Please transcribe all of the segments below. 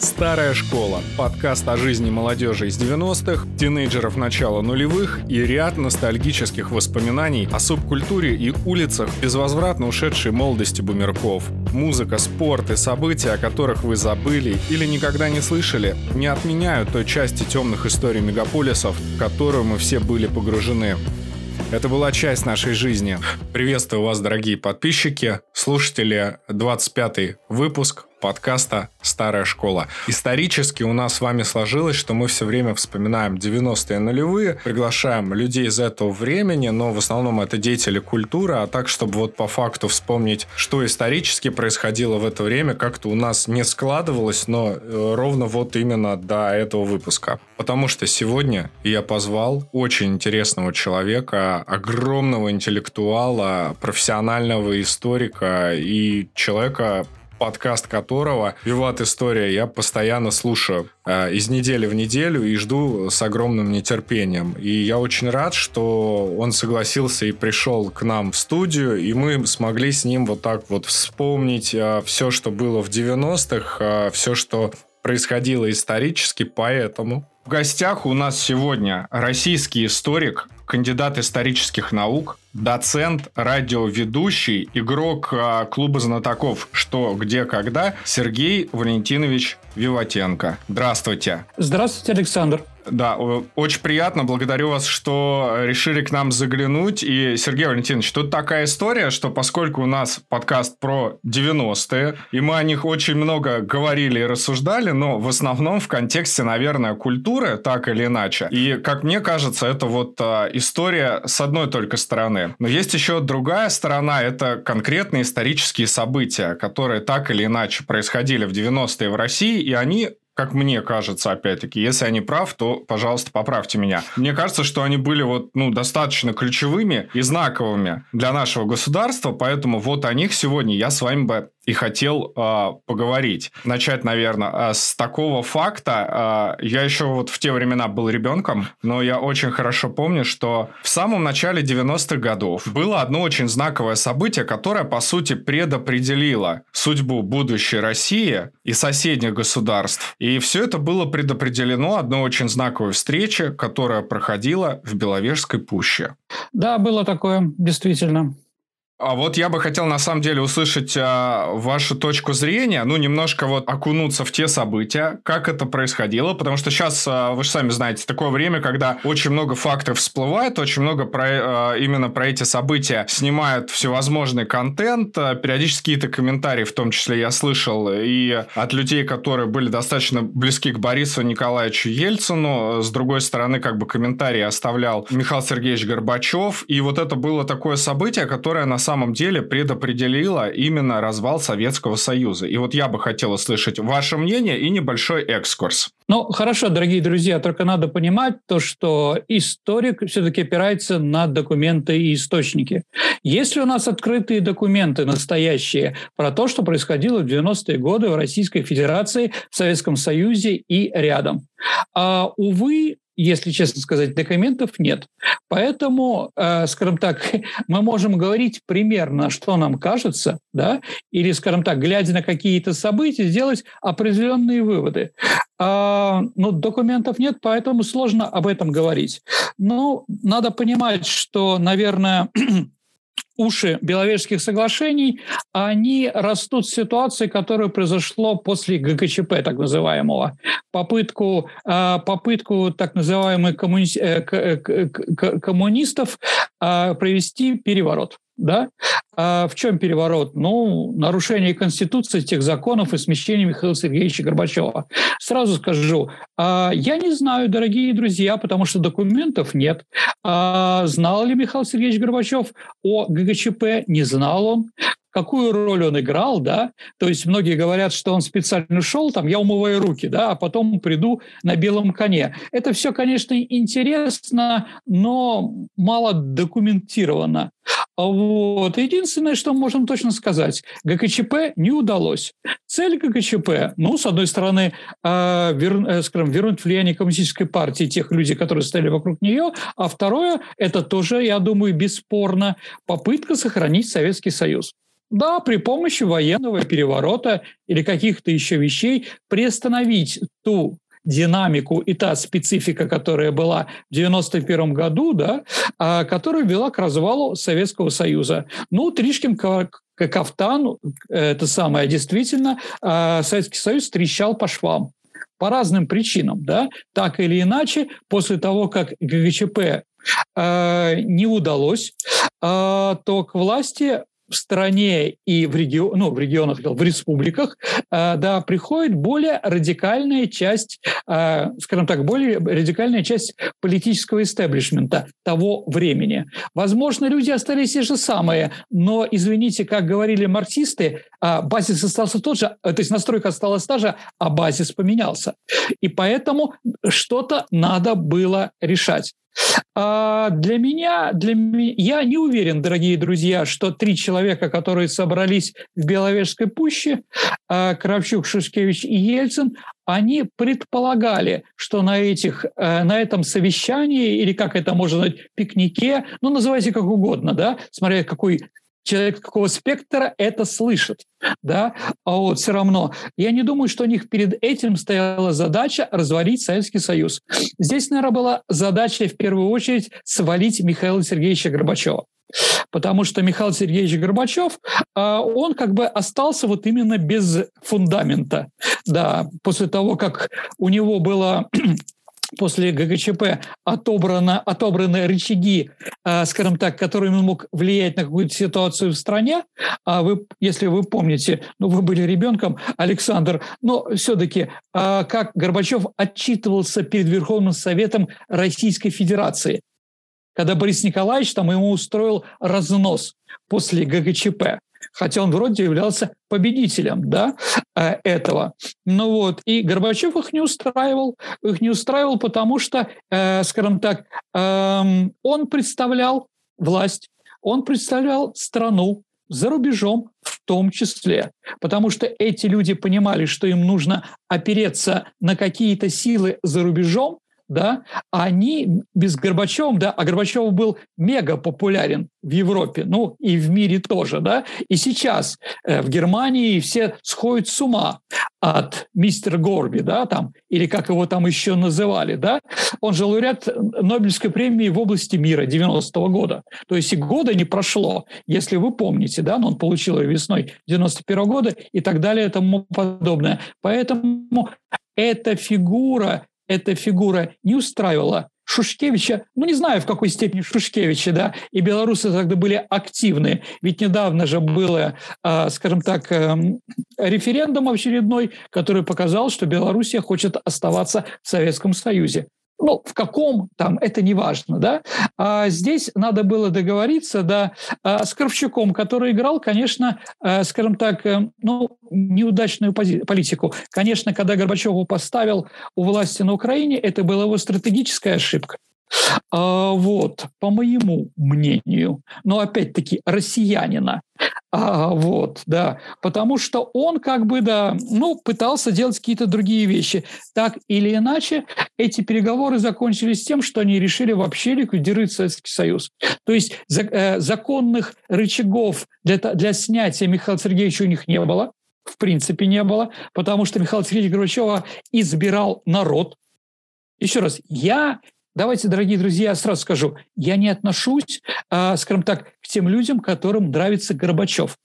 «Старая школа» – подкаст о жизни молодежи из 90-х, тинейджеров начала нулевых и ряд ностальгических воспоминаний о субкультуре и улицах безвозвратно ушедшей молодости бумерков. Музыка, спорт и события, о которых вы забыли или никогда не слышали, не отменяют той части темных историй мегаполисов, в которую мы все были погружены. Это была часть нашей жизни. Приветствую вас, дорогие подписчики, слушатели, 25 выпуск подкаста «Старая школа». Исторически у нас с вами сложилось, что мы все время вспоминаем 90-е нулевые, приглашаем людей из этого времени, но в основном это деятели культуры, а так, чтобы вот по факту вспомнить, что исторически происходило в это время, как-то у нас не складывалось, но э, ровно вот именно до этого выпуска. Потому что сегодня я позвал очень интересного человека, огромного интеллектуала, профессионального историка и человека, подкаст которого «Виват История» я постоянно слушаю э, из недели в неделю и жду с огромным нетерпением. И я очень рад, что он согласился и пришел к нам в студию, и мы смогли с ним вот так вот вспомнить э, все, что было в 90-х, э, все, что происходило исторически, поэтому... В гостях у нас сегодня российский историк, кандидат исторических наук, доцент, радиоведущий, игрок а, клуба знатоков «Что, где, когда» Сергей Валентинович Виватенко. Здравствуйте. Здравствуйте, Александр. Да, очень приятно. Благодарю вас, что решили к нам заглянуть. И, Сергей Валентинович, тут такая история, что поскольку у нас подкаст про 90-е, и мы о них очень много говорили и рассуждали, но в основном в контексте, наверное, культуры, так или иначе. И, как мне кажется, это вот а, история с одной только стороны. Но есть еще другая сторона, это конкретные исторические события, которые так или иначе происходили в 90-е в России, и они как мне кажется, опять-таки, если я не прав, то, пожалуйста, поправьте меня. Мне кажется, что они были вот, ну, достаточно ключевыми и знаковыми для нашего государства, поэтому вот о них сегодня я с вами бы и хотел э, поговорить. Начать, наверное, с такого факта. Э, я еще вот в те времена был ребенком, но я очень хорошо помню, что в самом начале 90-х годов было одно очень знаковое событие, которое, по сути, предопределило судьбу будущей России и соседних государств. И все это было предопределено одной очень знаковой встрече, которая проходила в Беловежской пуще. Да, было такое, действительно. А вот я бы хотел на самом деле услышать а, вашу точку зрения, ну немножко вот окунуться в те события, как это происходило, потому что сейчас, а, вы же сами знаете, такое время, когда очень много фактов всплывает, очень много про, а, именно про эти события снимают всевозможный контент, а, периодически какие-то комментарии, в том числе я слышал и от людей, которые были достаточно близки к Борису Николаевичу Ельцину, с другой стороны, как бы комментарии оставлял Михаил Сергеевич Горбачев, и вот это было такое событие, которое на самом деле предопределила именно развал Советского Союза. И вот я бы хотел услышать ваше мнение и небольшой экскурс. Ну, хорошо, дорогие друзья, только надо понимать то, что историк все-таки опирается на документы и источники. Если у нас открытые документы настоящие про то, что происходило в 90-е годы в Российской Федерации, в Советском Союзе и рядом. А, увы, если честно сказать, документов нет. Поэтому, э, скажем так, мы можем говорить примерно, что нам кажется, да, или, скажем так, глядя на какие-то события, сделать определенные выводы. А, ну, документов нет, поэтому сложно об этом говорить. Но надо понимать, что, наверное, уши Беловежских соглашений, они растут в ситуации, которая произошло после ГКЧП, так называемого. Попытку, а, попытку так называемых коммуни... Э, коммунистов а, провести переворот. Да? А в чем переворот? Ну, нарушение Конституции, тех законов и смещение Михаила Сергеевича Горбачева. Сразу скажу, а, я не знаю, дорогие друзья, потому что документов нет. А, знал ли Михаил Сергеевич Горбачев о ГГЧП? Не знал он какую роль он играл, да, то есть многие говорят, что он специально шел, там, я умываю руки, да, а потом приду на белом коне. Это все, конечно, интересно, но мало документировано. Вот. Единственное, что можем точно сказать, ГКЧП не удалось. Цель ГКЧП, ну, с одной стороны, э, вер, э, скажем, вернуть влияние коммунистической партии тех людей, которые стояли вокруг нее, а второе, это тоже, я думаю, бесспорно, попытка сохранить Советский Союз. Да, при помощи военного переворота или каких-то еще вещей приостановить ту динамику и та специфика, которая была в 91 году, да, а, которая вела к развалу Советского Союза. Ну, Тришкин кафтан, это самое, действительно, а, Советский Союз трещал по швам по разным причинам, да, так или иначе, после того, как ГГЧП э, не удалось, э, то к власти в стране и в, регион, ну, в регионах, в республиках, э, да, приходит более радикальная часть, э, скажем так, более радикальная часть политического истеблишмента того времени. Возможно, люди остались те же самые, но, извините, как говорили марксисты, э, базис остался тот же, то есть настройка осталась та же, а базис поменялся. И поэтому что-то надо было решать. А для меня, для меня, я не уверен, дорогие друзья, что три человека, которые собрались в Беловежской пуще, а, Кравчук, Шушкевич и Ельцин, они предполагали, что на, этих, э, на этом совещании, или как это можно назвать, пикнике, ну, называйте как угодно, да, смотря какой человек какого спектра это слышит, да, а вот все равно. Я не думаю, что у них перед этим стояла задача развалить Советский Союз. Здесь, наверное, была задача в первую очередь свалить Михаила Сергеевича Горбачева. Потому что Михаил Сергеевич Горбачев, а, он как бы остался вот именно без фундамента. Да, после того, как у него было после ГГЧП отобрано, отобраны рычаги, э, скажем так, которыми он мог влиять на какую-то ситуацию в стране. А вы, если вы помните, ну, вы были ребенком, Александр, но все-таки э, как Горбачев отчитывался перед Верховным Советом Российской Федерации, когда Борис Николаевич там ему устроил разнос после ГГЧП хотя он вроде являлся победителем да, э, этого. Ну вот, и Горбачев их не устраивал. Их не устраивал, потому что, э, скажем так, э, он представлял власть, он представлял страну, за рубежом в том числе. Потому что эти люди понимали, что им нужно опереться на какие-то силы за рубежом, да, они без Горбачева, да, а Горбачев был мега популярен в Европе, ну и в мире тоже, да, и сейчас э, в Германии все сходят с ума от мистера Горби, да, там, или как его там еще называли, да, он же лауреат Нобелевской премии в области мира 90-го года, то есть и года не прошло, если вы помните, да, но он получил ее весной 91 -го года и так далее и тому подобное. Поэтому эта фигура эта фигура не устраивала Шушкевича, ну не знаю в какой степени Шушкевича, да, и белорусы тогда были активны, ведь недавно же было, э, скажем так, э, референдум очередной, который показал, что Белоруссия хочет оставаться в Советском Союзе ну, в каком там, это не важно, да. А здесь надо было договориться, да, а, с Кравчуком, который играл, конечно, а, скажем так, э, ну, неудачную политику. Конечно, когда Горбачеву поставил у власти на Украине, это была его стратегическая ошибка. А, вот, по моему мнению, но опять-таки россиянина, а, вот, да, потому что он как бы, да, ну, пытался делать какие-то другие вещи. Так или иначе, эти переговоры закончились тем, что они решили вообще ликвидировать Советский Союз. То есть за, э, законных рычагов для, для снятия Михаила Сергеевича у них не было, в принципе не было, потому что Михаил Сергеевич Горбачева избирал народ. Еще раз, я Давайте, дорогие друзья, сразу скажу, я не отношусь, э, скажем так, к тем людям, которым нравится Горбачев.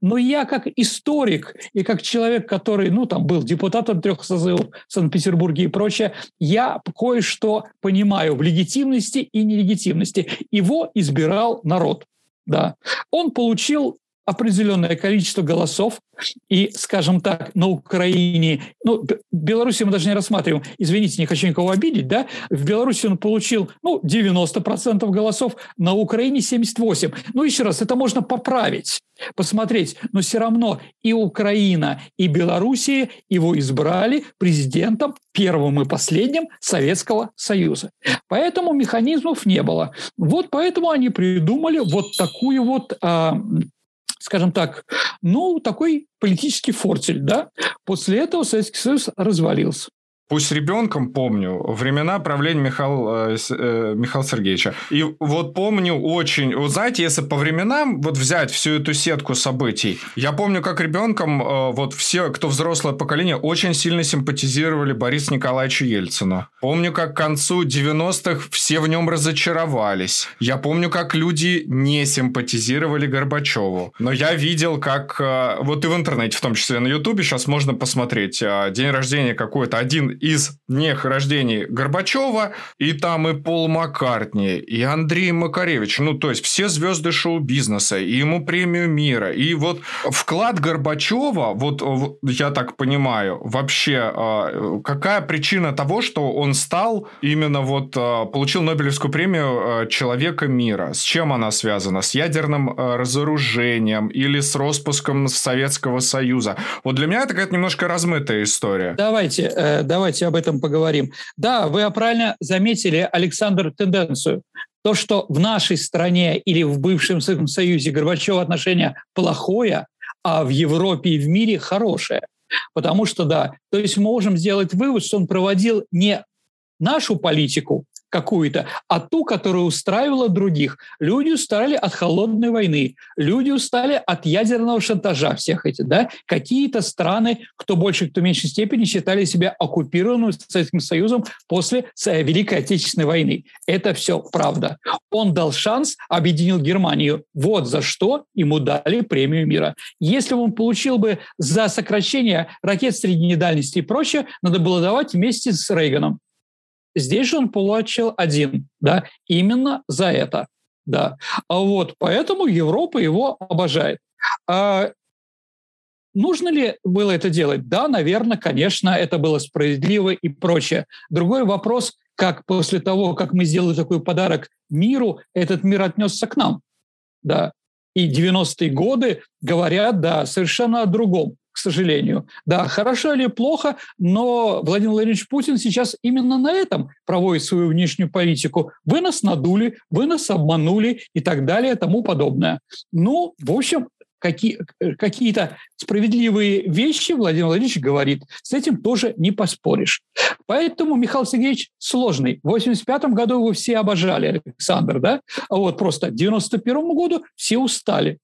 Но я как историк и как человек, который, ну, там, был депутатом трех созывов в Санкт-Петербурге и прочее, я кое-что понимаю в легитимности и нелегитимности. Его избирал народ. Да. Он получил определенное количество голосов, и, скажем так, на Украине, ну, Беларуси мы даже не рассматриваем, извините, не хочу никого обидеть, да, в Беларуси он получил, ну, 90% голосов, на Украине 78%. Ну, еще раз, это можно поправить, посмотреть, но все равно и Украина, и Белоруссия его избрали президентом первым и последним Советского Союза. Поэтому механизмов не было. Вот поэтому они придумали вот такую вот а, скажем так, ну, такой политический фортель, да. После этого Советский Союз развалился. Пусть ребенком помню, времена правления Михаила, э, э, Михаила Сергеевича. И вот помню очень... Вот знаете, если по временам вот взять всю эту сетку событий, я помню, как ребенком э, вот все, кто взрослое поколение, очень сильно симпатизировали Борису Николаевичу Ельцину. Помню, как к концу 90-х все в нем разочаровались. Я помню, как люди не симпатизировали Горбачеву. Но я видел, как... Э, вот и в интернете, в том числе на Ютубе, сейчас можно посмотреть э, день рождения какой-то, один из днях рождений Горбачева, и там и Пол Маккартни, и Андрей Макаревич. Ну, то есть, все звезды шоу-бизнеса, и ему премию мира. И вот вклад Горбачева, вот я так понимаю, вообще э, какая причина того, что он стал именно вот получил Нобелевскую премию человека мира? С чем она связана? С ядерным разоружением или с распуском Советского Союза? Вот для меня это какая-то немножко размытая история. Давайте, э, давайте об этом поговорим. Да, вы правильно заметили, Александр, тенденцию. То, что в нашей стране или в бывшем Советском Союзе Горбачева отношение плохое, а в Европе и в мире хорошее. Потому что, да, то есть мы можем сделать вывод, что он проводил не нашу политику, какую-то, а ту, которая устраивала других. Люди устали от холодной войны, люди устали от ядерного шантажа всех этих. Да? Какие-то страны, кто больше, кто меньшей степени, считали себя оккупированными Советским Союзом после Великой Отечественной войны. Это все правда. Он дал шанс, объединил Германию. Вот за что ему дали премию мира. Если бы он получил бы за сокращение ракет средней дальности и прочее, надо было давать вместе с Рейганом. Здесь же он получил один, да, именно за это, да. А вот поэтому Европа его обожает. А Нужно ли было это делать? Да, наверное, конечно, это было справедливо и прочее. Другой вопрос, как после того, как мы сделали такой подарок миру, этот мир отнесся к нам. Да. И 90-е годы говорят, да, совершенно о другом сожалению. Да, хорошо или плохо, но Владимир Владимирович Путин сейчас именно на этом проводит свою внешнюю политику. Вы нас надули, вы нас обманули и так далее тому подобное. Ну, в общем, какие, какие-то справедливые вещи Владимир Владимирович говорит. С этим тоже не поспоришь. Поэтому Михаил Сергеевич сложный. В 85 году его все обожали, Александр, да? А вот просто к 91 году все устали.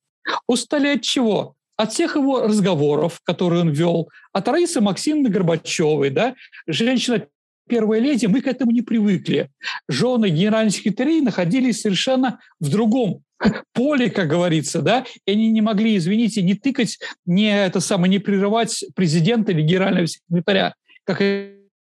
Устали от чего? От всех его разговоров, которые он вел, от Раисы Максимовны Горбачевой, да, женщина первая леди, мы к этому не привыкли. Жены генеральных секретарей находились совершенно в другом поле, как говорится, да, и они не могли, извините, не тыкать, не это самое, не прерывать президента или генерального секретаря, как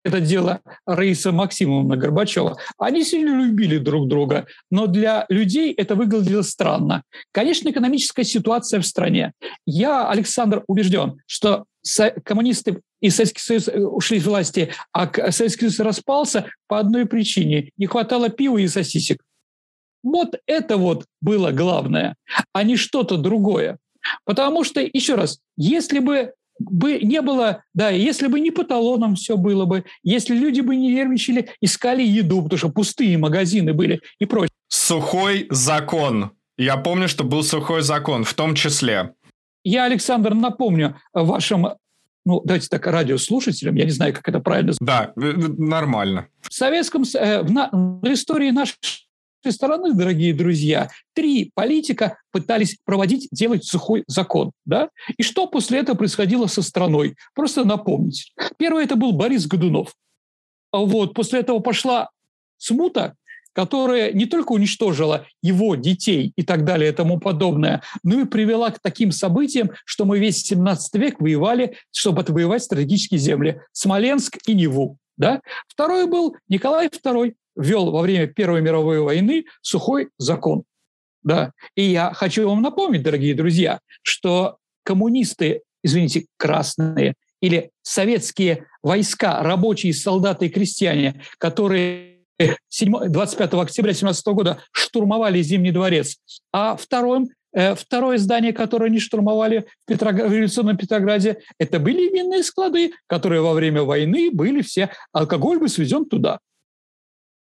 это дело Раиса Максимовна Горбачева. Они сильно любили друг друга, но для людей это выглядело странно. Конечно, экономическая ситуация в стране. Я, Александр, убежден, что коммунисты и Советский Союз э, ушли из власти, а Советский Союз распался по одной причине. Не хватало пива и сосисек. Вот это вот было главное, а не что-то другое. Потому что, еще раз, если бы бы не было, да, если бы не по талонам все было бы, если люди бы не нервничали, искали еду, потому что пустые магазины были и прочее. Сухой закон. Я помню, что был сухой закон, в том числе. Я, Александр, напомню вашим ну, давайте так, радиослушателям, я не знаю, как это правильно. Да, нормально. В советском, э, в, на, в истории нашей стороны, дорогие друзья, три политика пытались проводить, делать сухой закон. Да? И что после этого происходило со страной? Просто напомнить. Первый это был Борис Годунов. А вот, после этого пошла смута, которая не только уничтожила его детей и так далее и тому подобное, но и привела к таким событиям, что мы весь 17 век воевали, чтобы отвоевать стратегические земли. Смоленск и Неву. Да? Второй был Николай II, ввел во время Первой мировой войны сухой закон. Да. И я хочу вам напомнить, дорогие друзья, что коммунисты, извините, красные или советские войска, рабочие, солдаты и крестьяне, которые 25 октября 17 года штурмовали Зимний дворец, а вторым э, Второе здание, которое они штурмовали в, Петроград, в революционном Петрограде, это были винные склады, которые во время войны были все, алкоголь был свезен туда.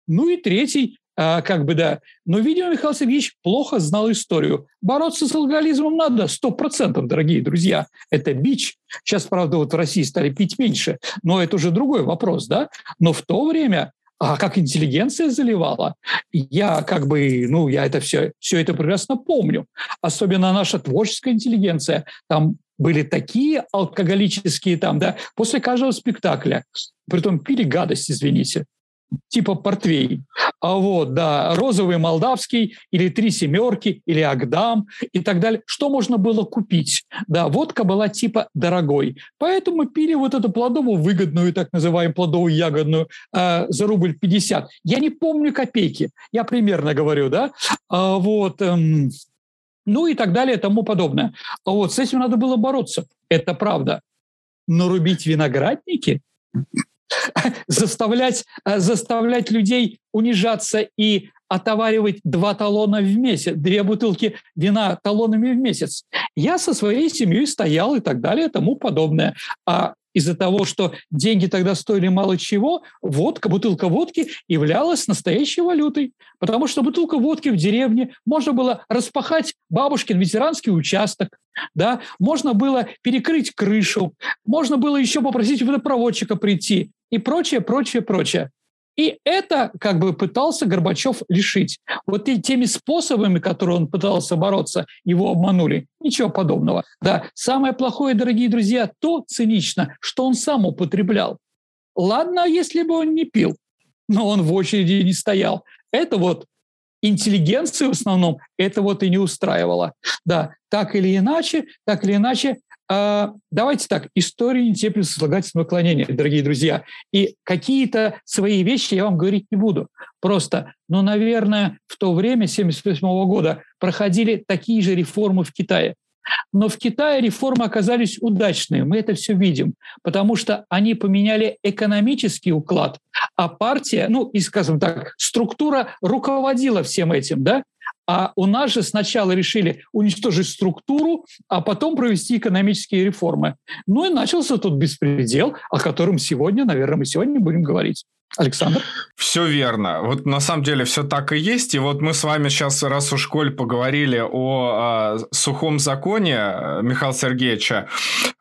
Ну и третий а, как бы да. Но, видимо, Михаил Сергеевич плохо знал историю. Бороться с алкоголизмом надо сто процентов, дорогие друзья. Это бич. Сейчас, правда, вот в России стали пить меньше, но это уже другой вопрос, да. Но в то время а как интеллигенция заливала, я как бы, ну, я это все, все это прекрасно помню. Особенно наша творческая интеллигенция. Там были такие алкоголические там, да, после каждого спектакля. Притом пили гадость, извините типа портвей. А вот, да, розовый молдавский или три семерки или Агдам и так далее. Что можно было купить? Да, водка была типа дорогой. Поэтому пили вот эту плодовую выгодную, так называемую плодовую ягодную э, за рубль 50. Я не помню копейки. Я примерно говорю, да. А, вот, эм, ну и так далее тому подобное. А вот с этим надо было бороться. Это правда. Но рубить виноградники заставлять, э, заставлять людей унижаться и отоваривать два талона в месяц, две бутылки вина талонами в месяц. Я со своей семьей стоял и так далее и тому подобное. А из-за того, что деньги тогда стоили мало чего, водка, бутылка водки являлась настоящей валютой. Потому что бутылка водки в деревне можно было распахать бабушкин ветеранский участок, да, можно было перекрыть крышу, можно было еще попросить водопроводчика прийти и прочее, прочее, прочее. И это как бы пытался Горбачев лишить. Вот и теми способами, которые он пытался бороться, его обманули. Ничего подобного. Да, самое плохое, дорогие друзья, то цинично, что он сам употреблял. Ладно, если бы он не пил, но он в очереди не стоял. Это вот интеллигенцию в основном это вот и не устраивало. Да, так или иначе, так или иначе, а, давайте так, история не терпит сослагательного наклонения, дорогие друзья. И какие-то свои вещи я вам говорить не буду. Просто, ну, наверное, в то время, 1978 года, проходили такие же реформы в Китае. Но в Китае реформы оказались удачные, мы это все видим, потому что они поменяли экономический уклад, а партия, ну и, скажем так, структура руководила всем этим, да, а у нас же сначала решили уничтожить структуру, а потом провести экономические реформы. Ну и начался тот беспредел, о котором сегодня, наверное, мы сегодня будем говорить. Александр? Все верно. Вот на самом деле все так и есть. И вот мы с вами сейчас, раз уж Коль поговорили о, о сухом законе э, Михаила Сергеевича,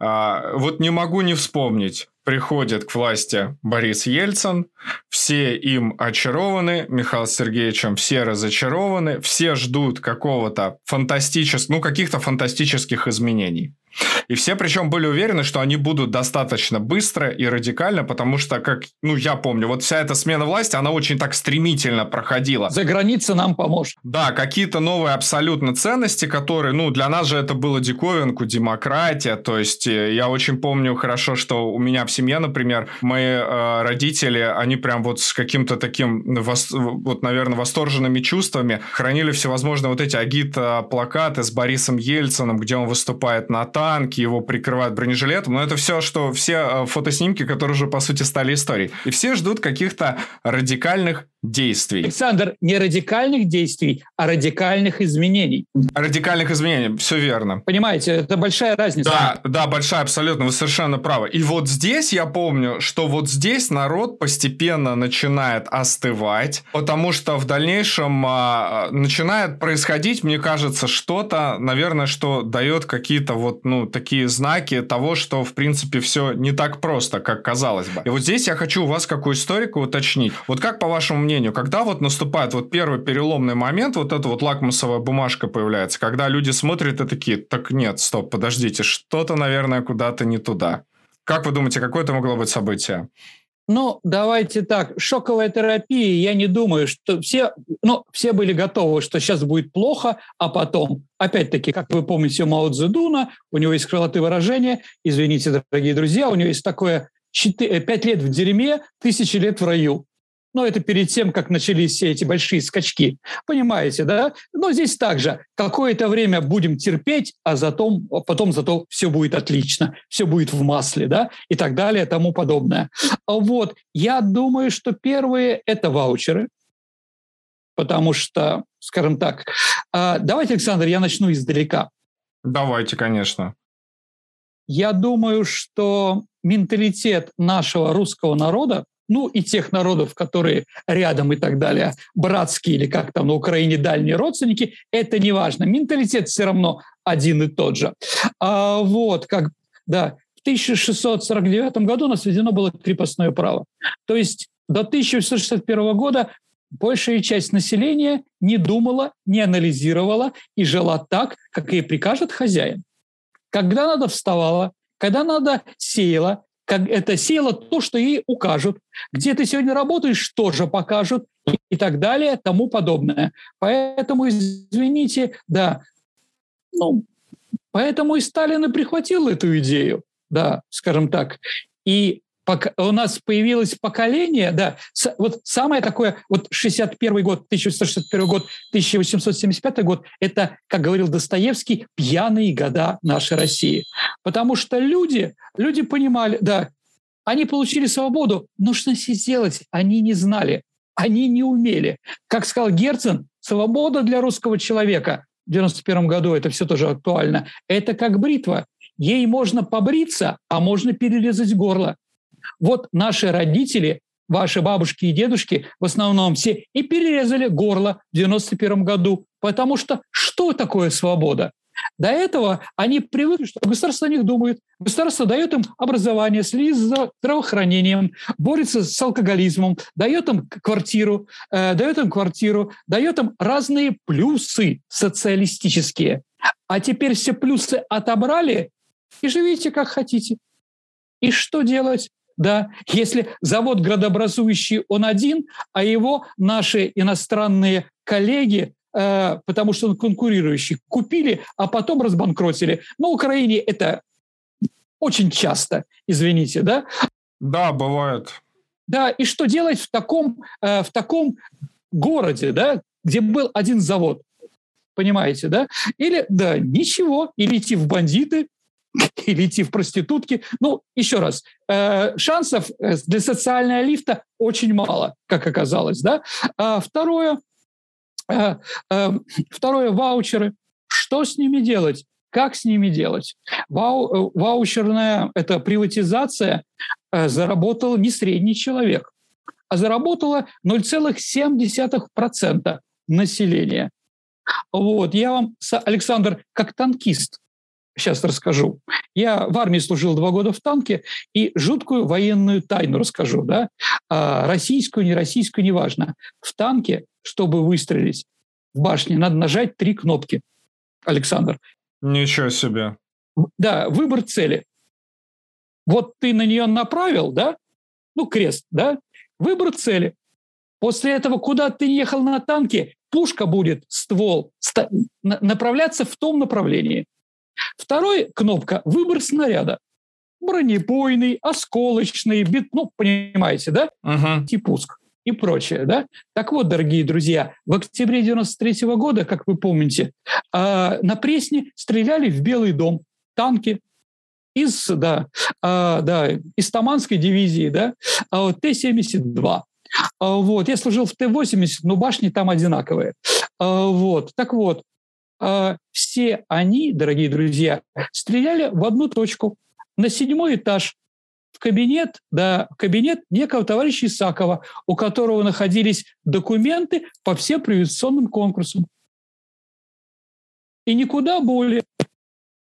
а, вот не могу не вспомнить приходит к власти Борис Ельцин, все им очарованы, Михаил Сергеевичем все разочарованы, все ждут какого-то фантастического, ну, каких-то фантастических изменений. И все причем были уверены, что они будут достаточно быстро и радикально, потому что, как, ну, я помню, вот вся эта смена власти, она очень так стремительно проходила. За граница нам поможет. Да, какие-то новые абсолютно ценности, которые, ну, для нас же это было диковинку, демократия, то есть э, я очень помню хорошо, что у меня в семье, например, мои э, родители, они прям вот с каким-то таким, вос, вот, наверное, восторженными чувствами хранили всевозможные вот эти агит-плакаты с Борисом Ельциным, где он выступает на танки, его прикрывают бронежилетом, но это все, что все э, фотоснимки, которые уже, по сути, стали историей. И все ждут каких-то радикальных действий. Александр, не радикальных действий, а радикальных изменений. Радикальных изменений, все верно. Понимаете, это большая разница. Да, да, большая, абсолютно, вы совершенно правы. И вот здесь я помню, что вот здесь народ постепенно начинает остывать, потому что в дальнейшем а, начинает происходить, мне кажется, что-то, наверное, что дает какие-то вот, ну, такие знаки того, что, в принципе, все не так просто, как казалось бы. И вот здесь я хочу у вас, как у историка, уточнить. Вот как, по вашему мнению, мнению, когда вот наступает вот первый переломный момент, вот эта вот лакмусовая бумажка появляется, когда люди смотрят и такие, так нет, стоп, подождите, что-то, наверное, куда-то не туда. Как вы думаете, какое это могло быть событие? Ну, давайте так, шоковая терапия, я не думаю, что все, ну, все были готовы, что сейчас будет плохо, а потом, опять-таки, как вы помните у Мао Цзэдуна, у него есть крылатые выражения, извините, дорогие друзья, у него есть такое 4, 5 лет в дерьме, тысячи лет в раю. Но это перед тем, как начались все эти большие скачки. Понимаете, да? Но здесь также какое-то время будем терпеть, а затем, потом зато все будет отлично, все будет в масле, да, и так далее, тому подобное. Вот, я думаю, что первые – это ваучеры, потому что, скажем так, а, давайте, Александр, я начну издалека. Давайте, конечно. Я думаю, что менталитет нашего русского народа ну и тех народов, которые рядом и так далее, братские или как там на Украине дальние родственники, это не важно. Менталитет все равно один и тот же. А, вот, как, да, в 1649 году у нас введено было крепостное право. То есть до 1861 года большая часть населения не думала, не анализировала и жила так, как ей прикажет хозяин. Когда надо вставала, когда надо сеяла, как это сеяло то, что ей укажут. Где ты сегодня работаешь, тоже покажут и так далее, тому подобное. Поэтому, извините, да, ну, поэтому и Сталин и прихватил эту идею, да, скажем так. И у нас появилось поколение, да, вот самое такое, вот 61 год, 1861 год, 1875 год, это, как говорил Достоевский, пьяные года нашей России. Потому что люди, люди понимали, да, они получили свободу, но что сделать, они не знали, они не умели. Как сказал Герцен, свобода для русского человека в 91 году, это все тоже актуально, это как бритва. Ей можно побриться, а можно перерезать горло. Вот наши родители, ваши бабушки и дедушки, в основном все, и перерезали горло в 91 году. Потому что что такое свобода? До этого они привыкли, что государство о них думает. Государство дает им образование, следит за здравоохранением, борется с алкоголизмом, дает им квартиру, э, дает им квартиру, дает им разные плюсы социалистические. А теперь все плюсы отобрали и живите как хотите. И что делать? Да, если завод градообразующий он один, а его наши иностранные коллеги, э, потому что он конкурирующий, купили, а потом разбанкротили. На Украине это очень часто, извините, да? Да, бывает. Да, и что делать в таком, э, в таком городе, да, где был один завод? Понимаете, да? Или, да, ничего, или идти в бандиты, или идти в проститутки. Ну, еще раз, э, шансов э, для социального лифта очень мало, как оказалось. Да? А второе, э, э, второе – ваучеры. Что с ними делать? Как с ними делать? Вау, э, ваучерная – это приватизация э, заработал не средний человек, а заработала 0,7% населения. Вот, я вам, Александр, как танкист, сейчас расскажу. Я в армии служил два года в танке, и жуткую военную тайну расскажу, да, а, российскую, не российскую, неважно. В танке, чтобы выстрелить в башне, надо нажать три кнопки, Александр. Ничего себе. Да, выбор цели. Вот ты на нее направил, да, ну, крест, да, выбор цели. После этого, куда ты ехал на танке, пушка будет, ствол, направляться в том направлении. Второй кнопка – выбор снаряда. Бронебойный, осколочный, бит, ну, понимаете, да? Uh-huh. И пуск и прочее, да? Так вот, дорогие друзья, в октябре 93 -го года, как вы помните, а, на Пресне стреляли в Белый дом танки из, да, а, да, из Таманской дивизии, да, а Т-72. Вот. Я служил в Т-80, но башни там одинаковые. Вот. Так вот, все они, дорогие друзья, стреляли в одну точку, на седьмой этаж, в кабинет, да, в кабинет некого товарища Исакова, у которого находились документы по всем приватизационным конкурсам. И никуда более.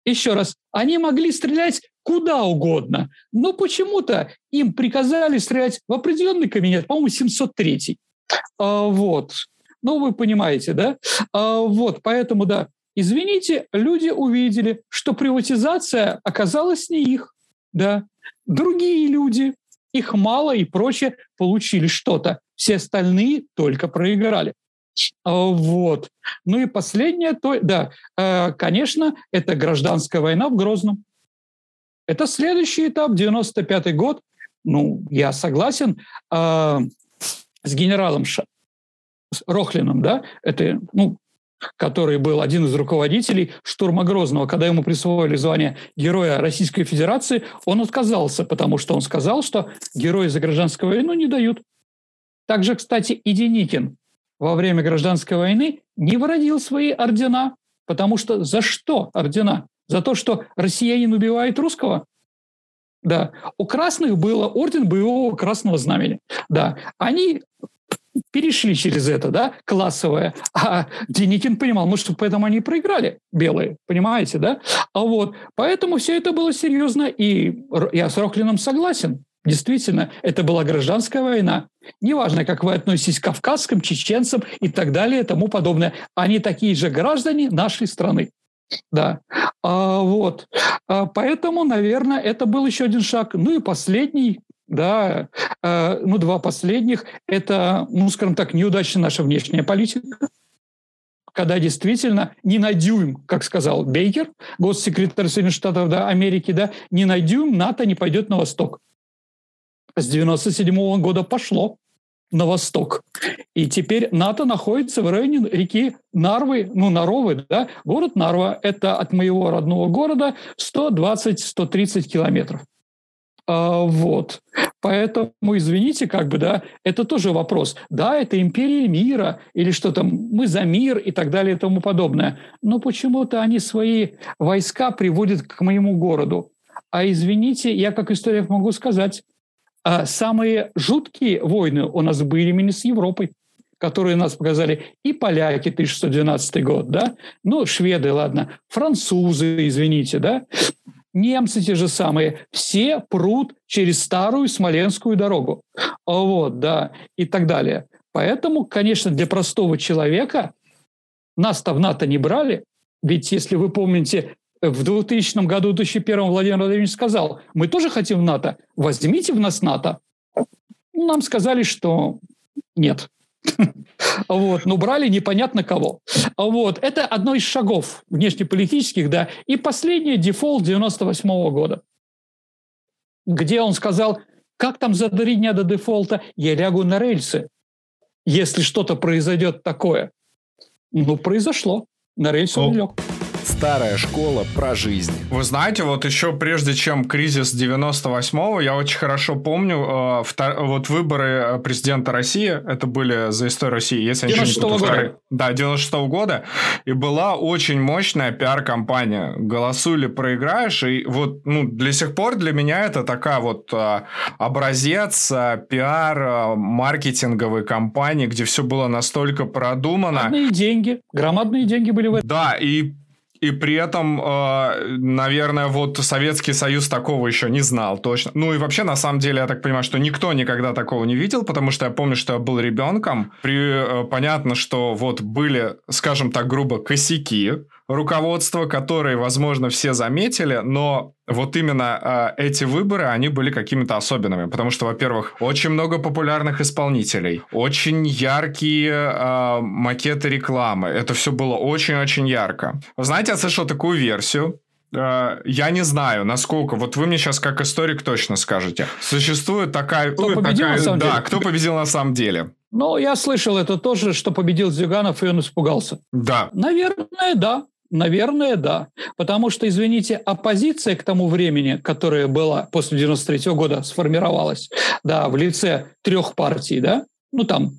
Еще раз, они могли стрелять куда угодно, но почему-то им приказали стрелять в определенный кабинет, по-моему, 703. А, вот. Ну, вы понимаете, да? А, вот, поэтому, да, извините, люди увидели, что приватизация оказалась не их, да. Другие люди, их мало и прочее, получили что-то. Все остальные только проиграли. А, вот. Ну и последнее, то, да, э, конечно, это гражданская война в Грозном. Это следующий этап, 95 год. Ну, я согласен э, с генералом Рохлином, да, это, ну, который был один из руководителей штурма Грозного, когда ему присвоили звание Героя Российской Федерации, он отказался, потому что он сказал, что герои за гражданскую войну не дают. Также, кстати, и Деникин во время гражданской войны не выродил свои ордена, потому что за что ордена? За то, что россиянин убивает русского? Да. У красных было орден боевого красного знамени. Да. Они перешли через это, да, классовое. А Деникин понимал, может, поэтому они проиграли, белые, понимаете, да? А вот, поэтому все это было серьезно, и я с Рохлином согласен. Действительно, это была гражданская война. Неважно, как вы относитесь к кавказским, чеченцам и так далее и тому подобное. Они такие же граждане нашей страны. Да. А, вот. А, поэтому, наверное, это был еще один шаг. Ну и последний, да, а, ну два последних, это, ну, скажем так, неудачная наша внешняя политика когда действительно не на дюйм, как сказал Бейкер, госсекретарь Соединенных Штатов да, Америки, да, не на дюйм НАТО не пойдет на восток с 97 года пошло на восток. И теперь НАТО находится в районе реки Нарвы, ну, Наровы, да, город Нарва – это от моего родного города 120-130 километров. А, вот. Поэтому, извините, как бы, да, это тоже вопрос. Да, это империя мира или что-то, мы за мир и так далее и тому подобное. Но почему-то они свои войска приводят к моему городу. А извините, я как историк могу сказать, а самые жуткие войны у нас были именно с Европой которые нас показали и поляки 1612 год, да, ну, шведы, ладно, французы, извините, да, немцы те же самые, все прут через старую Смоленскую дорогу, вот, да, и так далее. Поэтому, конечно, для простого человека нас-то в НАТО не брали, ведь если вы помните в 2000 году, в 2001 Владимир Владимирович сказал, мы тоже хотим в НАТО, возьмите в нас НАТО. Нам сказали, что нет. Вот, но брали непонятно кого. Вот, это одно из шагов внешнеполитических, да. И последний дефолт 98 -го года, где он сказал, как там за три дня до дефолта я лягу на рельсы, если что-то произойдет такое. Ну, произошло. На рельсы он лег. Старая школа про жизнь. Вы знаете, вот еще прежде чем кризис 98-го, я очень хорошо помню, э, втор... вот выборы э, президента России, это были за историю России, если я ничего не года. Да, 96 -го года. И была очень мощная пиар-компания. Голосуй или проиграешь. И вот ну, для сих пор для меня это такая вот э, образец э, пиар э, маркетинговой кампании, где все было настолько продумано. Громадные деньги. Громадные деньги были в этом. Да, и и при этом, э, наверное, вот Советский Союз такого еще не знал точно. Ну и вообще, на самом деле, я так понимаю, что никто никогда такого не видел, потому что я помню, что я был ребенком. При, э, понятно, что вот были, скажем так грубо, косяки руководства, которые, возможно, все заметили, но вот именно э, эти выборы, они были какими-то особенными, потому что, во-первых, очень много популярных исполнителей, очень яркие э, макеты рекламы, это все было очень-очень ярко. Знаете, я слышал такую версию, э, я не знаю, насколько. Вот вы мне сейчас как историк точно скажете. Существует такая... Кто победил такая, на самом да, деле? кто победил на самом деле? Ну, я слышал это тоже, что победил Зюганов, и он испугался. Да. Наверное, да. Наверное, да. Потому что, извините, оппозиция к тому времени, которая была после 93 года, сформировалась, да, в лице трех партий, да, ну там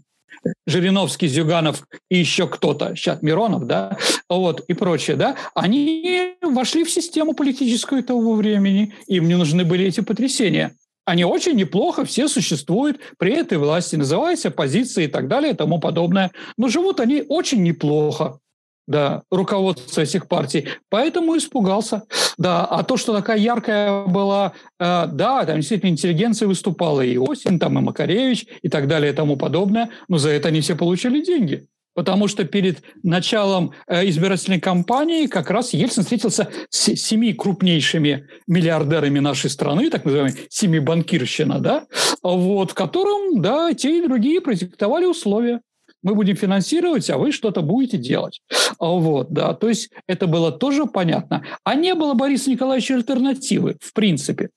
Жириновский, Зюганов и еще кто-то, сейчас Миронов, да, вот, и прочее, да, они вошли в систему политическую того времени, им не нужны были эти потрясения. Они очень неплохо все существуют при этой власти, называются оппозицией и так далее и тому подобное. Но живут они очень неплохо да, руководство этих партий. Поэтому испугался. Да, а то, что такая яркая была, э, да, там действительно интеллигенция выступала, и Осин, там и Макаревич, и так далее, и тому подобное, но за это они все получили деньги. Потому что перед началом э, избирательной кампании как раз Ельцин встретился с семи крупнейшими миллиардерами нашей страны, так называемой семи банкирщина, да, вот, в котором, да, те и другие продиктовали условия мы будем финансировать, а вы что-то будете делать. А вот, да, то есть это было тоже понятно. А не было Бориса Николаевича альтернативы, в принципе.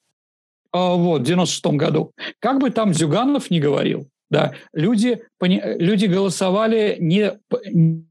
А вот, в 96 году. Как бы там Зюганов не говорил, да, люди, люди голосовали не,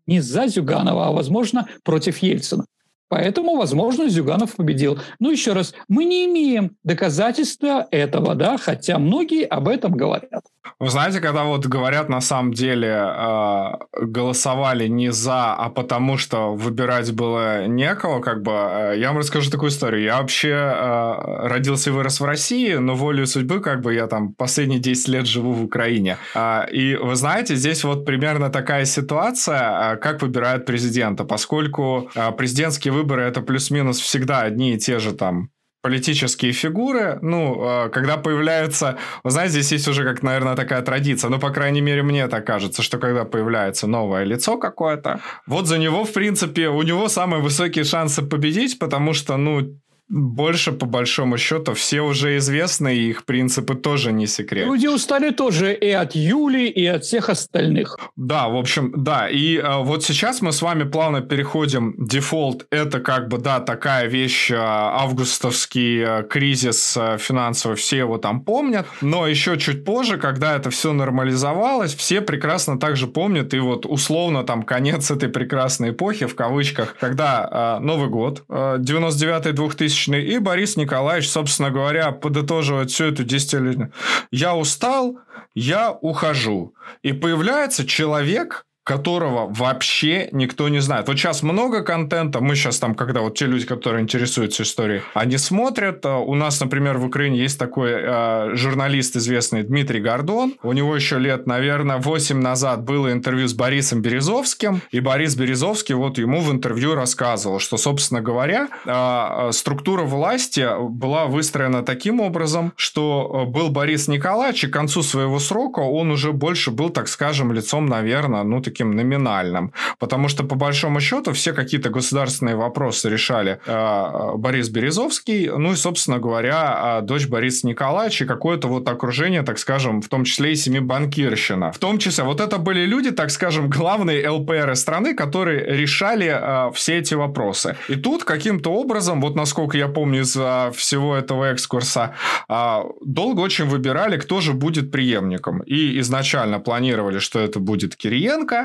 не за Зюганова, а, возможно, против Ельцина. Поэтому, возможно, Зюганов победил. Ну, еще раз, мы не имеем доказательства этого, да, хотя многие об этом говорят. Вы знаете, когда вот говорят на самом деле э, голосовали не за, а потому что выбирать было некого, как бы, э, я вам расскажу такую историю. Я вообще э, родился и вырос в России, но волю судьбы, как бы, я там последние 10 лет живу в Украине. Э, и вы знаете, здесь вот примерно такая ситуация, э, как выбирают президента, поскольку э, президентские выборы это плюс-минус всегда одни и те же там политические фигуры, ну, а, когда появляются, вы знаете, здесь есть уже как, наверное, такая традиция, ну, по крайней мере, мне так кажется, что когда появляется новое лицо какое-то, вот за него, в принципе, у него самые высокие шансы победить, потому что, ну, больше, по большому счету, все уже известны, и их принципы тоже не секрет. Люди устали тоже и от Юли, и от всех остальных. Да, в общем, да. И э, вот сейчас мы с вами плавно переходим. Дефолт – это как бы, да, такая вещь, э, августовский э, кризис э, финансовый, все его там помнят. Но еще чуть позже, когда это все нормализовалось, все прекрасно также помнят, и вот условно там конец этой прекрасной эпохи, в кавычках, когда э, Новый год, э, 99-2000 2000 и Борис Николаевич, собственно говоря, подытоживает всю эту десятилетию. Я устал, я ухожу. И появляется человек, которого вообще никто не знает. Вот сейчас много контента, мы сейчас там, когда вот те люди, которые интересуются историей, они смотрят. А у нас, например, в Украине есть такой э, журналист известный Дмитрий Гордон. У него еще лет, наверное, 8 назад было интервью с Борисом Березовским, и Борис Березовский вот ему в интервью рассказывал, что, собственно говоря, э, структура власти была выстроена таким образом, что был Борис Николаевич, и к концу своего срока он уже больше был, так скажем, лицом, наверное, ну, таким номинальным. Потому что, по большому счету, все какие-то государственные вопросы решали э, Борис Березовский, ну и, собственно говоря, э, дочь Бориса Николаевича и какое-то вот окружение, так скажем, в том числе и семи банкирщина. В том числе, вот это были люди, так скажем, главные ЛПР страны, которые решали э, все эти вопросы. И тут каким-то образом, вот насколько я помню из э, всего этого экскурса, э, долго очень выбирали, кто же будет преемником. И изначально планировали, что это будет Кириенко,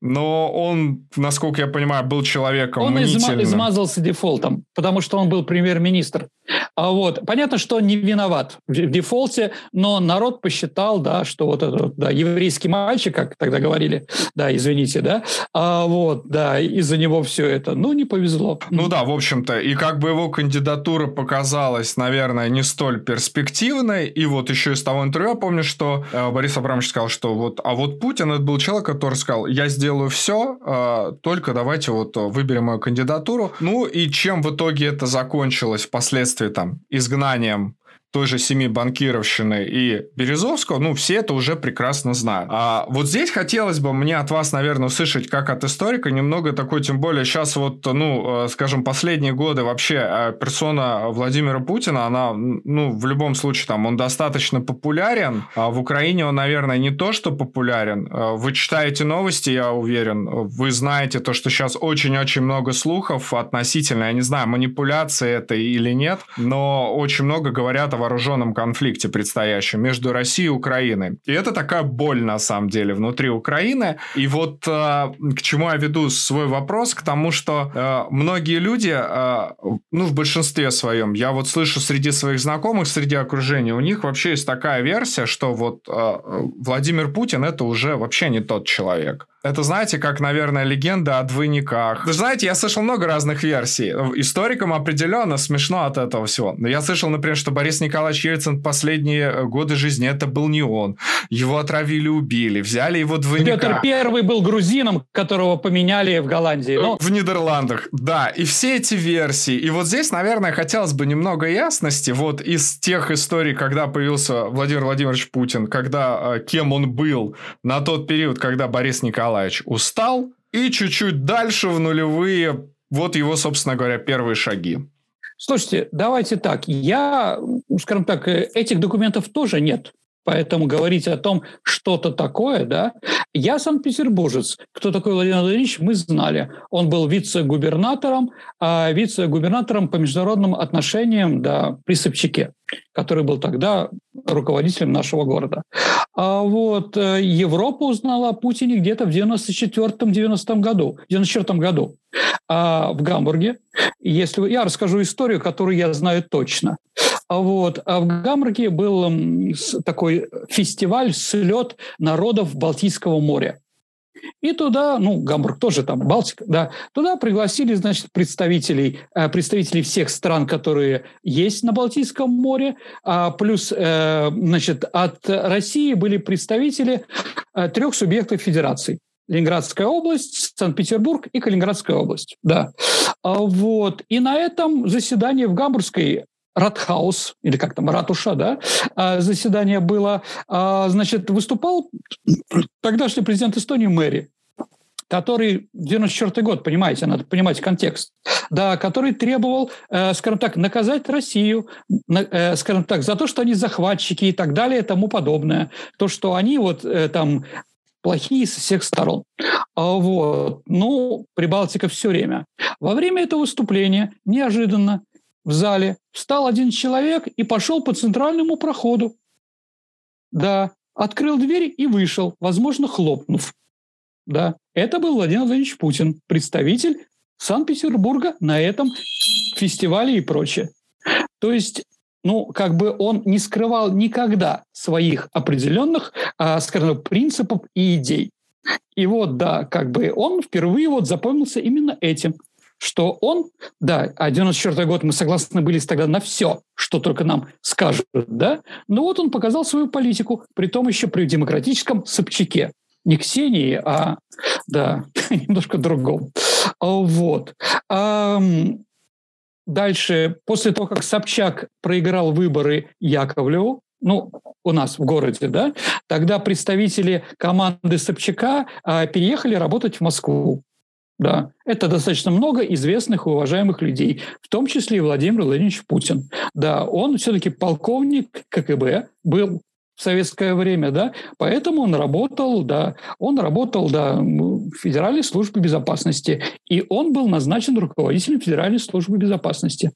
но он, насколько я понимаю, был человеком Он изма- измазался дефолтом, потому что он был премьер-министр. А вот. Понятно, что он не виноват в дефолте, но народ посчитал, да, что вот этот да, еврейский мальчик, как тогда говорили, да, извините, да, а вот, да, из-за него все это, ну, не повезло. Ну да, в общем-то, и как бы его кандидатура показалась, наверное, не столь перспективной, и вот еще из того интервью я помню, что э, Борис Абрамович сказал, что вот, а вот Путин, это был человек, который сказал, я сделаю все, э, только давайте вот выберем мою кандидатуру. Ну и чем в итоге это закончилось впоследствии там изгнанием той же семи банкировщины и Березовского, ну, все это уже прекрасно знают. А вот здесь хотелось бы мне от вас, наверное, услышать, как от историка, немного такой, тем более сейчас вот, ну, э, скажем, последние годы вообще э, персона Владимира Путина, она, ну, в любом случае, там, он достаточно популярен. А в Украине он, наверное, не то, что популярен. Э, вы читаете новости, я уверен, вы знаете то, что сейчас очень-очень много слухов относительно, я не знаю, манипуляции это или нет, но очень много говорят о вооруженном конфликте предстоящем между Россией и Украиной. И это такая боль, на самом деле, внутри Украины. И вот э, к чему я веду свой вопрос, к тому, что э, многие люди, э, ну, в большинстве своем, я вот слышу среди своих знакомых, среди окружения, у них вообще есть такая версия, что вот э, Владимир Путин это уже вообще не тот человек. Это, знаете, как, наверное, легенда о двойниках. Вы знаете, я слышал много разных версий. Историкам определенно смешно от этого всего. Но я слышал, например, что Борис Николаевич Ельцин последние э, годы жизни это был не он. Его отравили, убили, взяли его двойника. Петр Первый был грузином, которого поменяли в Голландии. Но... В Нидерландах, да. И все эти версии. И вот здесь, наверное, хотелось бы немного ясности. Вот из тех историй, когда появился Владимир Владимирович Путин, когда э, кем он был на тот период, когда Борис Николаевич Николаевич устал, и чуть-чуть дальше в нулевые, вот его, собственно говоря, первые шаги. Слушайте, давайте так. Я, скажем так, э, этих документов тоже нет. Поэтому говорить о том, что-то такое, да. Я санкт-петербуржец. Кто такой Владимир Владимирович, мы знали. Он был вице-губернатором, а вице-губернатором по международным отношениям, да, при Собчаке, который был тогда руководителем нашего города. А вот э, Европа узнала о Путине где-то в 94-90 году, 94 году а в Гамбурге. Если я расскажу историю, которую я знаю точно. А вот а в Гамбурге был такой фестиваль слет народов Балтийского моря. И туда, ну, Гамбург тоже там, Балтика, да, туда пригласили, значит, представителей, э, представителей всех стран, которые есть на Балтийском море, а плюс, э, значит, от России были представители э, трех субъектов федерации. Ленинградская область, Санкт-Петербург и Калининградская область. Да. А вот. И на этом заседании в Гамбургской Ратхаус, или как там, ратуша, да, а, заседание было, а, значит, выступал тогдашний президент Эстонии Мэри, который 94 год, понимаете, надо понимать контекст, да, который требовал, э, скажем так, наказать Россию, э, скажем так, за то, что они захватчики и так далее и тому подобное. То, что они вот э, там плохие со всех сторон. А вот. Ну, Прибалтика все время. Во время этого выступления неожиданно в зале встал один человек и пошел по центральному проходу. Да, открыл дверь и вышел, возможно, хлопнув. Да, это был Владимир Владимирович Путин, представитель Санкт-Петербурга на этом фестивале и прочее. То есть ну, как бы он не скрывал никогда своих определенных, а, скажем, принципов и идей. И вот, да, как бы он впервые вот запомнился именно этим – что он, да, а 94 год мы согласны были тогда на все, что только нам скажут, да, но вот он показал свою политику, при том еще при демократическом Собчаке. Не Ксении, а, да, немножко другом. А, вот. Дальше, после того, как Собчак проиграл выборы Яковлеву, ну, у нас в городе, да, тогда представители команды Собчака а, переехали работать в Москву. Да, это достаточно много известных и уважаемых людей, в том числе и Владимир Владимирович Путин. Да, он все-таки полковник КГБ, был в советское время, да, поэтому он работал, да, он работал, да, Федеральной службе безопасности, и он был назначен руководителем Федеральной службы безопасности.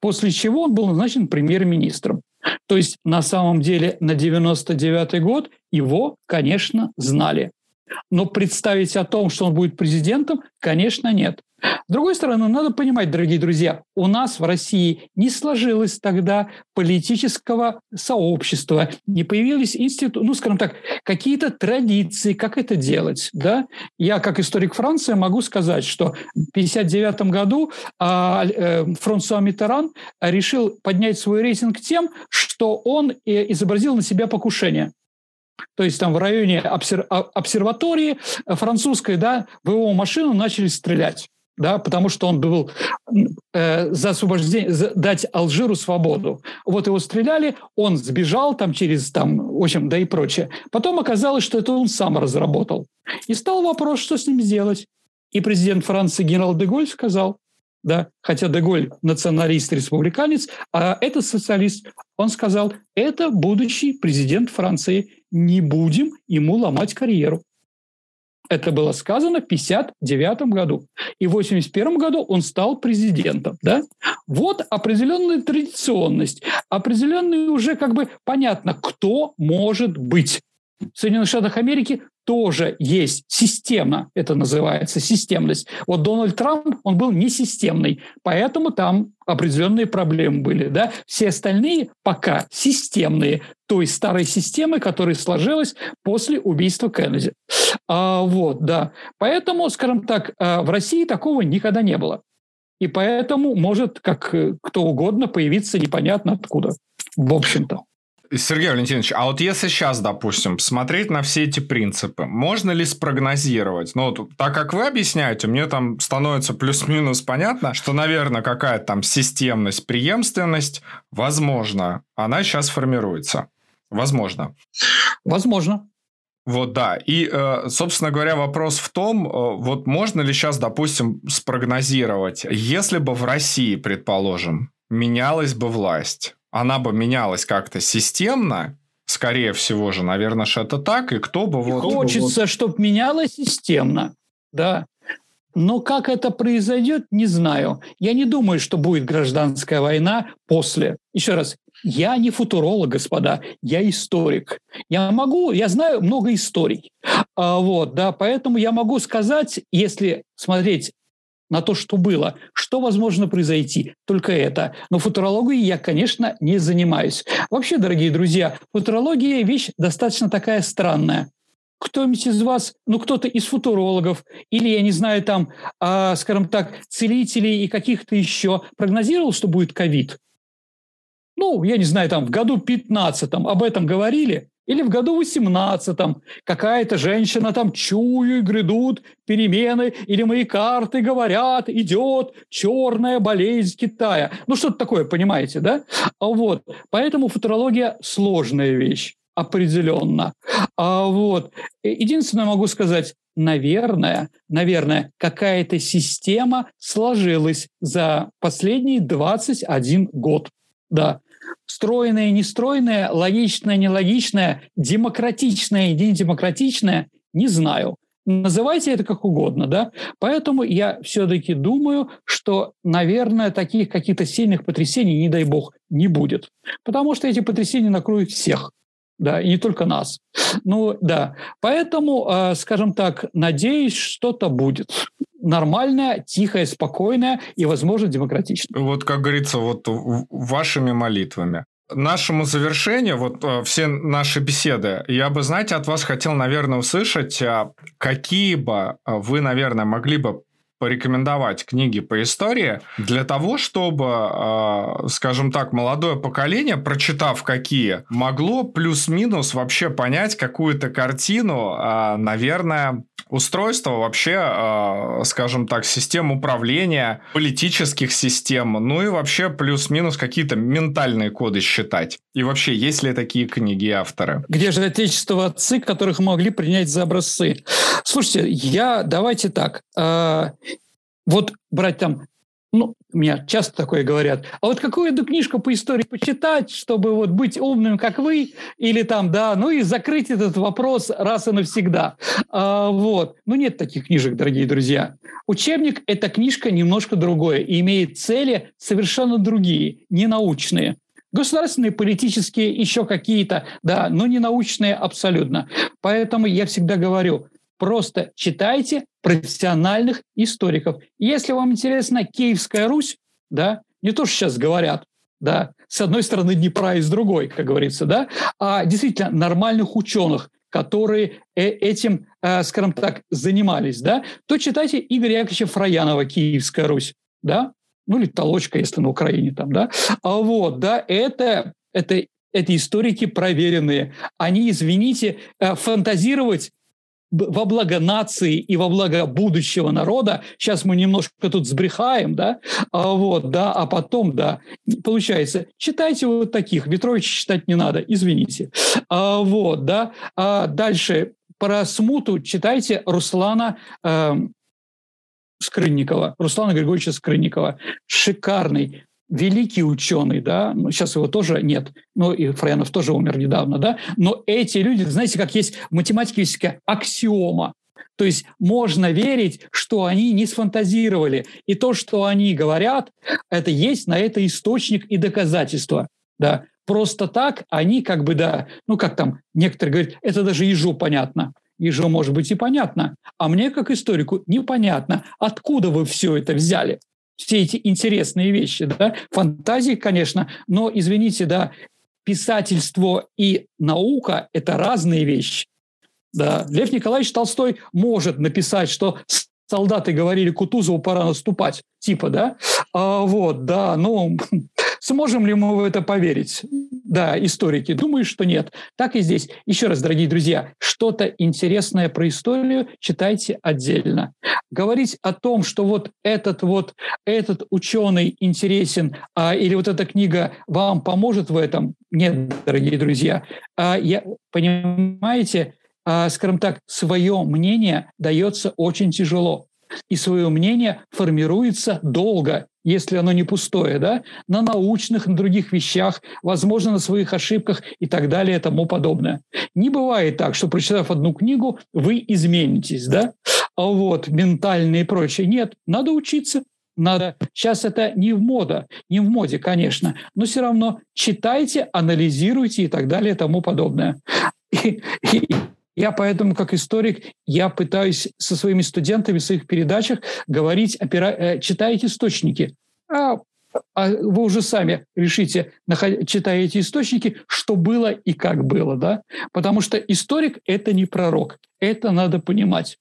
После чего он был назначен премьер-министром. То есть на самом деле на 99 год его, конечно, знали. Но представить о том, что он будет президентом, конечно, нет. С другой стороны, надо понимать, дорогие друзья, у нас в России не сложилось тогда политического сообщества, не появились институты, ну, скажем так, какие-то традиции, как это делать. Да? Я, как историк Франции, могу сказать, что в 1959 году а, э, Франсуа Миттеран решил поднять свой рейтинг тем, что он э, изобразил на себя покушение. То есть там в районе обсер- а, обсерватории французской, да, в его машину начали стрелять да, потому что он был э, за освобождение, за, дать Алжиру свободу. Вот его стреляли, он сбежал там через, там, в общем, да и прочее. Потом оказалось, что это он сам разработал. И стал вопрос, что с ним сделать. И президент Франции генерал Деголь сказал, да, хотя Деголь националист, республиканец, а этот социалист, он сказал, это будущий президент Франции, не будем ему ломать карьеру. Это было сказано в 1959 году. И в 1981 году он стал президентом. Да? Вот определенная традиционность, определенный уже как бы понятно, кто может быть. В Соединенных Штатах Америки тоже есть система, это называется системность. Вот Дональд Трамп, он был не системный, поэтому там определенные проблемы были. Да? Все остальные пока системные той старой системы, которая сложилась после убийства Кеннеди. А, вот, да. Поэтому, скажем так, а, в России такого никогда не было. И поэтому может как э, кто угодно появиться непонятно откуда, в общем-то. Сергей Валентинович, а вот если сейчас, допустим, смотреть на все эти принципы, можно ли спрогнозировать? Ну, вот, так как вы объясняете, мне там становится плюс-минус понятно, что, наверное, какая-то там системность, преемственность, возможно, она сейчас формируется. Возможно. Возможно. Вот, да. И, э, собственно говоря, вопрос в том, э, вот можно ли сейчас, допустим, спрогнозировать, если бы в России, предположим, менялась бы власть, она бы менялась как-то системно, скорее всего же, наверное, что это так, и кто бы и вот... Хочется, чтобы менялась системно, да. Но как это произойдет, не знаю. Я не думаю, что будет гражданская война после. Еще раз, Я не футуролог, господа, я историк. Я могу, я знаю много историй. А, вот, да, поэтому я могу сказать, если смотреть на то, что было, что возможно произойти, только это. Но футурологией я, конечно, не занимаюсь. Вообще, дорогие друзья, футурология – вещь достаточно такая странная кто-нибудь из вас, ну, кто-то из футурологов или, я не знаю, там, э, скажем так, целителей и каких-то еще прогнозировал, что будет ковид? Ну, я не знаю, там, в году 15 об этом говорили, или в году 18 какая-то женщина там чую, грядут перемены, или мои карты говорят, идет черная болезнь Китая. Ну, что-то такое, понимаете, да? А Вот. Поэтому футурология сложная вещь определенно. А вот. Единственное могу сказать, наверное, наверное, какая-то система сложилась за последние 21 год. Да. Стройная, нестройная, логичная, нелогичная, демократичная, не демократичная, не знаю. Называйте это как угодно, да. Поэтому я все-таки думаю, что, наверное, таких каких-то сильных потрясений, не дай бог, не будет. Потому что эти потрясения накроют всех да, и не только нас. Ну, да. Поэтому, э, скажем так, надеюсь, что-то будет нормальное, тихое, спокойное и, возможно, демократичное. Вот, как говорится, вот вашими молитвами. Нашему завершению, вот э, все наши беседы, я бы, знаете, от вас хотел, наверное, услышать, а какие бы вы, наверное, могли бы порекомендовать книги по истории для того, чтобы, а, скажем так, молодое поколение, прочитав какие, могло плюс-минус вообще понять какую-то картину, а, наверное, устройство вообще, а, скажем так, систем управления, политических систем, ну и вообще плюс-минус какие-то ментальные коды считать. И вообще, есть ли такие книги авторы? Где же отечество отцы, которых могли принять за образцы? Слушайте, я, давайте так, э, вот брать там ну, меня часто такое говорят, а вот какую эту книжку по истории почитать, чтобы вот быть умным, как вы, или там, да, ну и закрыть этот вопрос раз и навсегда. А, вот. Ну, нет таких книжек, дорогие друзья. Учебник – это книжка немножко другое и имеет цели совершенно другие, не научные. Государственные, политические, еще какие-то, да, но не научные абсолютно. Поэтому я всегда говорю, просто читайте профессиональных историков. Если вам интересна Киевская Русь, да, не то, что сейчас говорят, да, с одной стороны Днепра и с другой, как говорится, да, а действительно нормальных ученых, которые э, этим, э, скажем так, занимались, да, то читайте Игоря Яковлевича Фраянова «Киевская Русь», да, ну или Толочка, если на Украине там, да, а вот, да, это, это, это историки проверенные. Они, извините, э, фантазировать во благо нации и во благо будущего народа. Сейчас мы немножко тут сбрехаем, да, а вот, да, а потом, да, получается, читайте вот таких. Ветрович читать не надо, извините. А, вот, да. А дальше про смуту читайте Руслана э, Скрынникова, Руслана Григорьевича Скрынникова. Шикарный, великий ученый, да, ну, сейчас его тоже нет, ну и Френов тоже умер недавно, да, но эти люди, знаете, как есть в математике есть аксиома, то есть можно верить, что они не сфантазировали, и то, что они говорят, это есть на это источник и доказательство, да. Просто так они как бы, да, ну как там некоторые говорят, это даже ежу понятно. Ежу может быть и понятно, а мне как историку непонятно, откуда вы все это взяли все эти интересные вещи, да, фантазии, конечно, но, извините, да, писательство и наука – это разные вещи. Да. Лев Николаевич Толстой может написать, что солдаты говорили Кутузову, пора наступать, типа, да? А, вот, да, ну, сможем ли мы в это поверить? Да, историки, думаю, что нет. Так и здесь. Еще раз, дорогие друзья, что-то интересное про историю читайте отдельно. Говорить о том, что вот этот вот, этот ученый интересен, а, или вот эта книга вам поможет в этом, нет, дорогие друзья. А, я, понимаете, а, скажем так, свое мнение дается очень тяжело. И свое мнение формируется долго, если оно не пустое, да, на научных, на других вещах, возможно, на своих ошибках и так далее и тому подобное. Не бывает так, что, прочитав одну книгу, вы изменитесь, да, а вот, ментальные и прочее. Нет, надо учиться, надо... Сейчас это не в мода, не в моде, конечно, но все равно читайте, анализируйте и так далее и тому подобное. Я поэтому, как историк, я пытаюсь со своими студентами в своих передачах говорить, опира... Э, читайте источники. А а вы уже сами решите, читая эти источники, что было и как было, да? Потому что историк – это не пророк, это надо понимать.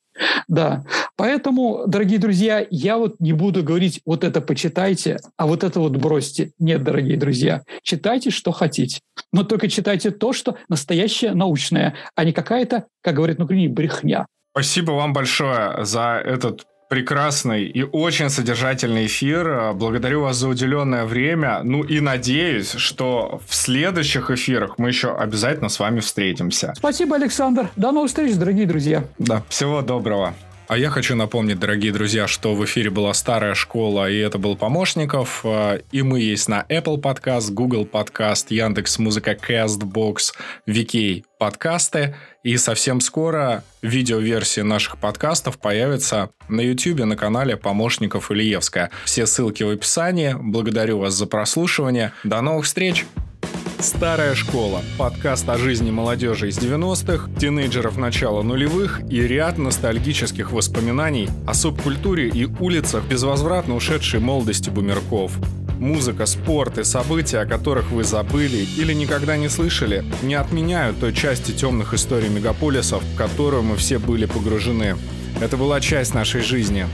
Да, поэтому, дорогие друзья, я вот не буду говорить, вот это почитайте, а вот это вот бросьте. Нет, дорогие друзья, читайте, что хотите. Но только читайте то, что настоящее научное, а не какая-то, как говорят на брехня. Спасибо вам большое за этот прекрасный и очень содержательный эфир. Благодарю вас за уделенное время. Ну и надеюсь, что в следующих эфирах мы еще обязательно с вами встретимся. Спасибо, Александр. До новых встреч, дорогие друзья. Да, всего доброго. А я хочу напомнить, дорогие друзья, что в эфире была старая школа, и это был Помощников. А, и мы есть на Apple Podcast, Google Podcast, Яндекс Музыка, Castbox, VK подкасты. И совсем скоро видеоверсии наших подкастов появятся на YouTube на канале Помощников Ильевская. Все ссылки в описании. Благодарю вас за прослушивание. До новых встреч! «Старая школа» – подкаст о жизни молодежи из 90-х, тинейджеров начала нулевых и ряд ностальгических воспоминаний о субкультуре и улицах безвозвратно ушедшей молодости бумерков. Музыка, спорт и события, о которых вы забыли или никогда не слышали, не отменяют той части темных историй мегаполисов, в которую мы все были погружены. Это была часть нашей жизни.